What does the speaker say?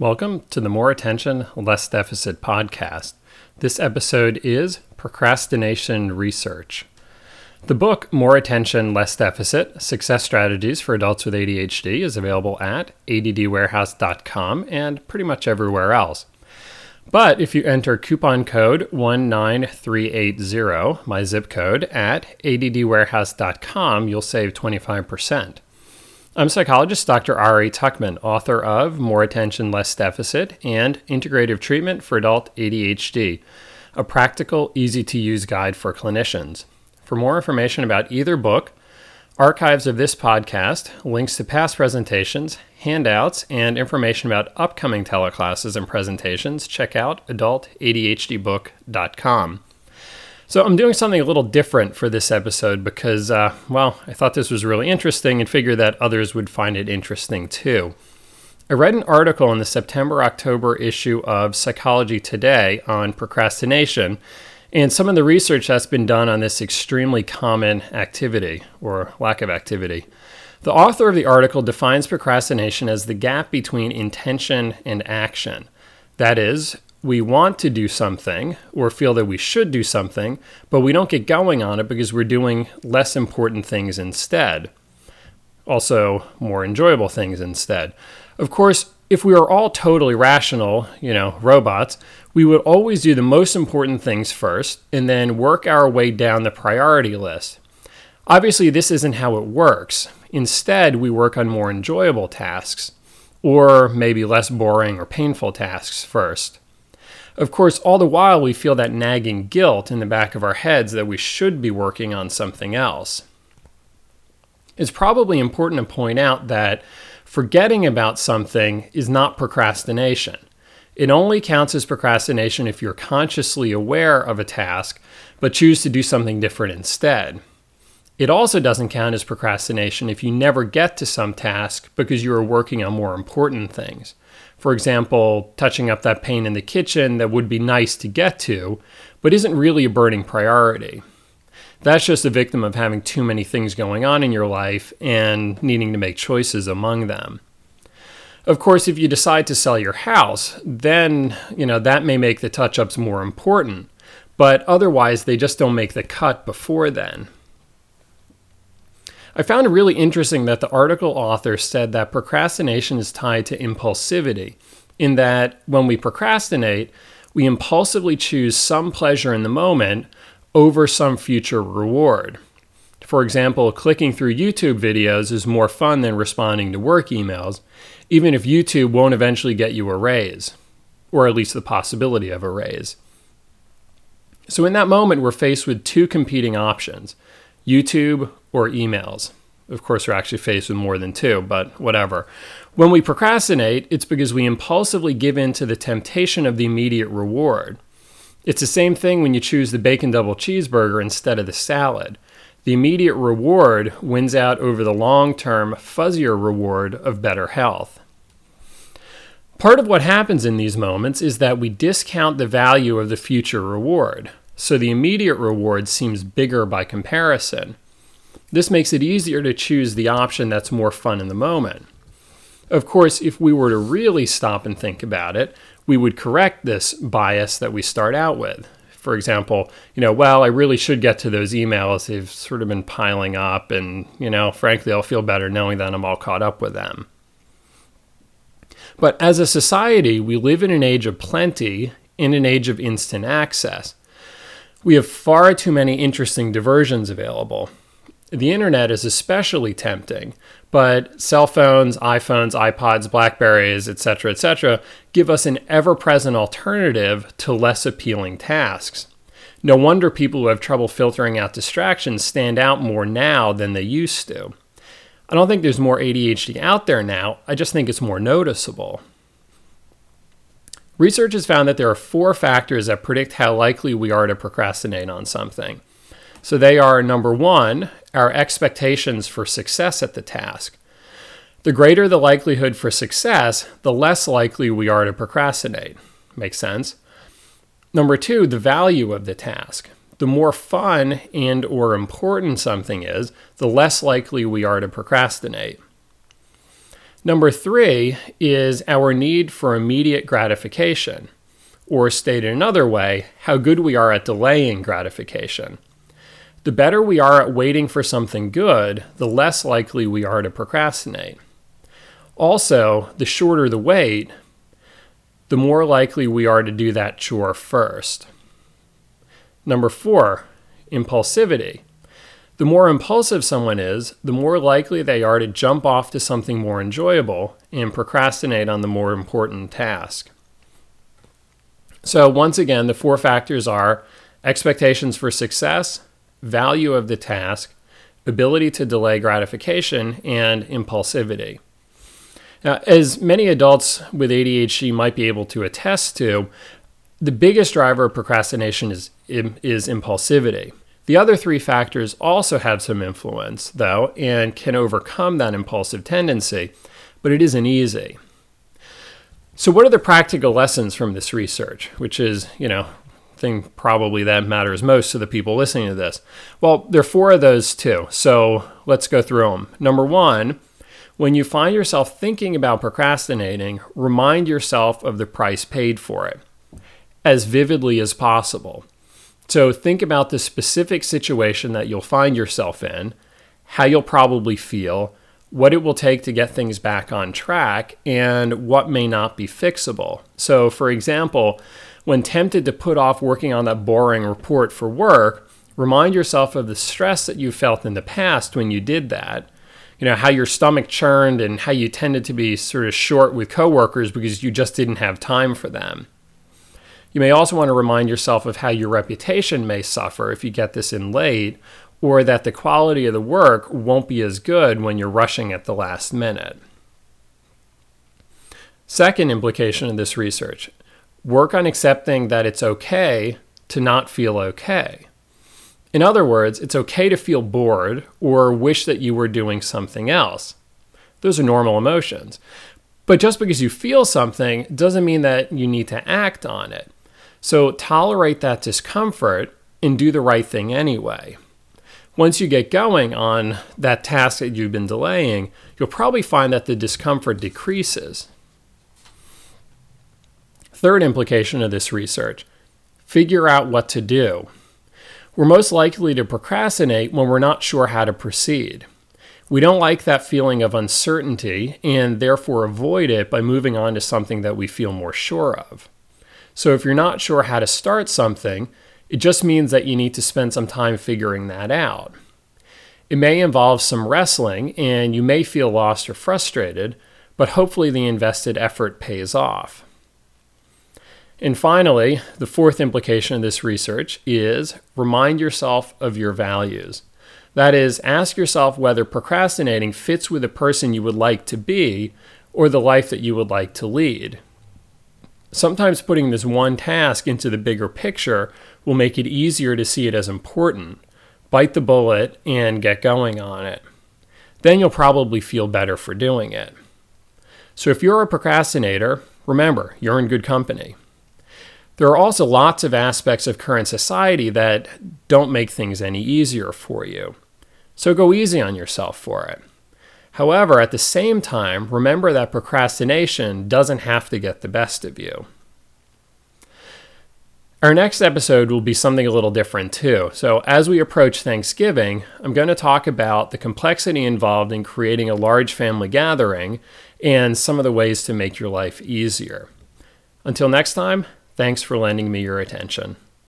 Welcome to the More Attention, Less Deficit podcast. This episode is Procrastination Research. The book More Attention, Less Deficit Success Strategies for Adults with ADHD is available at addwarehouse.com and pretty much everywhere else. But if you enter coupon code 19380, my zip code, at addwarehouse.com, you'll save 25%. I'm psychologist Dr. Ari Tuckman, author of More Attention, Less Deficit and Integrative Treatment for Adult ADHD, a practical, easy to use guide for clinicians. For more information about either book, archives of this podcast, links to past presentations, handouts, and information about upcoming teleclasses and presentations, check out adultadhdbook.com. So I'm doing something a little different for this episode because, uh, well, I thought this was really interesting and figured that others would find it interesting too. I read an article in the September October issue of Psychology Today on procrastination and some of the research that's been done on this extremely common activity or lack of activity. The author of the article defines procrastination as the gap between intention and action. That is, we want to do something or feel that we should do something, but we don't get going on it because we're doing less important things instead. Also, more enjoyable things instead. Of course, if we were all totally rational, you know, robots, we would always do the most important things first and then work our way down the priority list. Obviously, this isn't how it works. Instead, we work on more enjoyable tasks, or maybe less boring or painful tasks first. Of course, all the while we feel that nagging guilt in the back of our heads that we should be working on something else. It's probably important to point out that forgetting about something is not procrastination. It only counts as procrastination if you're consciously aware of a task but choose to do something different instead. It also doesn't count as procrastination if you never get to some task because you are working on more important things. For example, touching up that paint in the kitchen that would be nice to get to, but isn't really a burning priority. That's just a victim of having too many things going on in your life and needing to make choices among them. Of course, if you decide to sell your house, then, you know, that may make the touch-ups more important, but otherwise they just don't make the cut before then. I found it really interesting that the article author said that procrastination is tied to impulsivity, in that when we procrastinate, we impulsively choose some pleasure in the moment over some future reward. For example, clicking through YouTube videos is more fun than responding to work emails, even if YouTube won't eventually get you a raise, or at least the possibility of a raise. So, in that moment, we're faced with two competing options YouTube or emails. Of course, we're actually faced with more than two, but whatever. When we procrastinate, it's because we impulsively give in to the temptation of the immediate reward. It's the same thing when you choose the bacon double cheeseburger instead of the salad. The immediate reward wins out over the long term, fuzzier reward of better health. Part of what happens in these moments is that we discount the value of the future reward, so the immediate reward seems bigger by comparison. This makes it easier to choose the option that's more fun in the moment. Of course, if we were to really stop and think about it, we would correct this bias that we start out with. For example, you know, well, I really should get to those emails. They've sort of been piling up, and, you know, frankly, I'll feel better knowing that I'm all caught up with them. But as a society, we live in an age of plenty, in an age of instant access. We have far too many interesting diversions available. The internet is especially tempting, but cell phones, iPhones, iPods, Blackberries, etc., etc., give us an ever present alternative to less appealing tasks. No wonder people who have trouble filtering out distractions stand out more now than they used to. I don't think there's more ADHD out there now, I just think it's more noticeable. Research has found that there are four factors that predict how likely we are to procrastinate on something. So they are number one, our expectations for success at the task. The greater the likelihood for success, the less likely we are to procrastinate. Makes sense? Number two, the value of the task. The more fun and or important something is, the less likely we are to procrastinate. Number three is our need for immediate gratification, or stated another way, how good we are at delaying gratification. The better we are at waiting for something good, the less likely we are to procrastinate. Also, the shorter the wait, the more likely we are to do that chore first. Number four, impulsivity. The more impulsive someone is, the more likely they are to jump off to something more enjoyable and procrastinate on the more important task. So, once again, the four factors are expectations for success, value of the task, ability to delay gratification, and impulsivity. Now, as many adults with ADHD might be able to attest to, the biggest driver of procrastination is, is impulsivity. The other three factors also have some influence, though, and can overcome that impulsive tendency, but it isn't easy. So, what are the practical lessons from this research, which is, you know, thing probably that matters most to the people listening to this? Well, there are four of those too. So, let's go through them. Number one, when you find yourself thinking about procrastinating, remind yourself of the price paid for it as vividly as possible. So think about the specific situation that you'll find yourself in, how you'll probably feel, what it will take to get things back on track, and what may not be fixable. So, for example, when tempted to put off working on that boring report for work, remind yourself of the stress that you felt in the past when you did that. You know, how your stomach churned and how you tended to be sort of short with coworkers because you just didn't have time for them. You may also want to remind yourself of how your reputation may suffer if you get this in late, or that the quality of the work won't be as good when you're rushing at the last minute. Second implication of this research work on accepting that it's okay to not feel okay. In other words, it's okay to feel bored or wish that you were doing something else. Those are normal emotions. But just because you feel something doesn't mean that you need to act on it. So tolerate that discomfort and do the right thing anyway. Once you get going on that task that you've been delaying, you'll probably find that the discomfort decreases. Third implication of this research figure out what to do. We're most likely to procrastinate when we're not sure how to proceed. We don't like that feeling of uncertainty and therefore avoid it by moving on to something that we feel more sure of. So if you're not sure how to start something, it just means that you need to spend some time figuring that out. It may involve some wrestling, and you may feel lost or frustrated, but hopefully the invested effort pays off. And finally, the fourth implication of this research is remind yourself of your values. That is, ask yourself whether procrastinating fits with the person you would like to be or the life that you would like to lead. Sometimes putting this one task into the bigger picture will make it easier to see it as important. Bite the bullet and get going on it. Then you'll probably feel better for doing it. So if you're a procrastinator, remember, you're in good company. There are also lots of aspects of current society that don't make things any easier for you. So go easy on yourself for it. However, at the same time, remember that procrastination doesn't have to get the best of you. Our next episode will be something a little different too. So, as we approach Thanksgiving, I'm going to talk about the complexity involved in creating a large family gathering and some of the ways to make your life easier. Until next time, thanks for lending me your attention.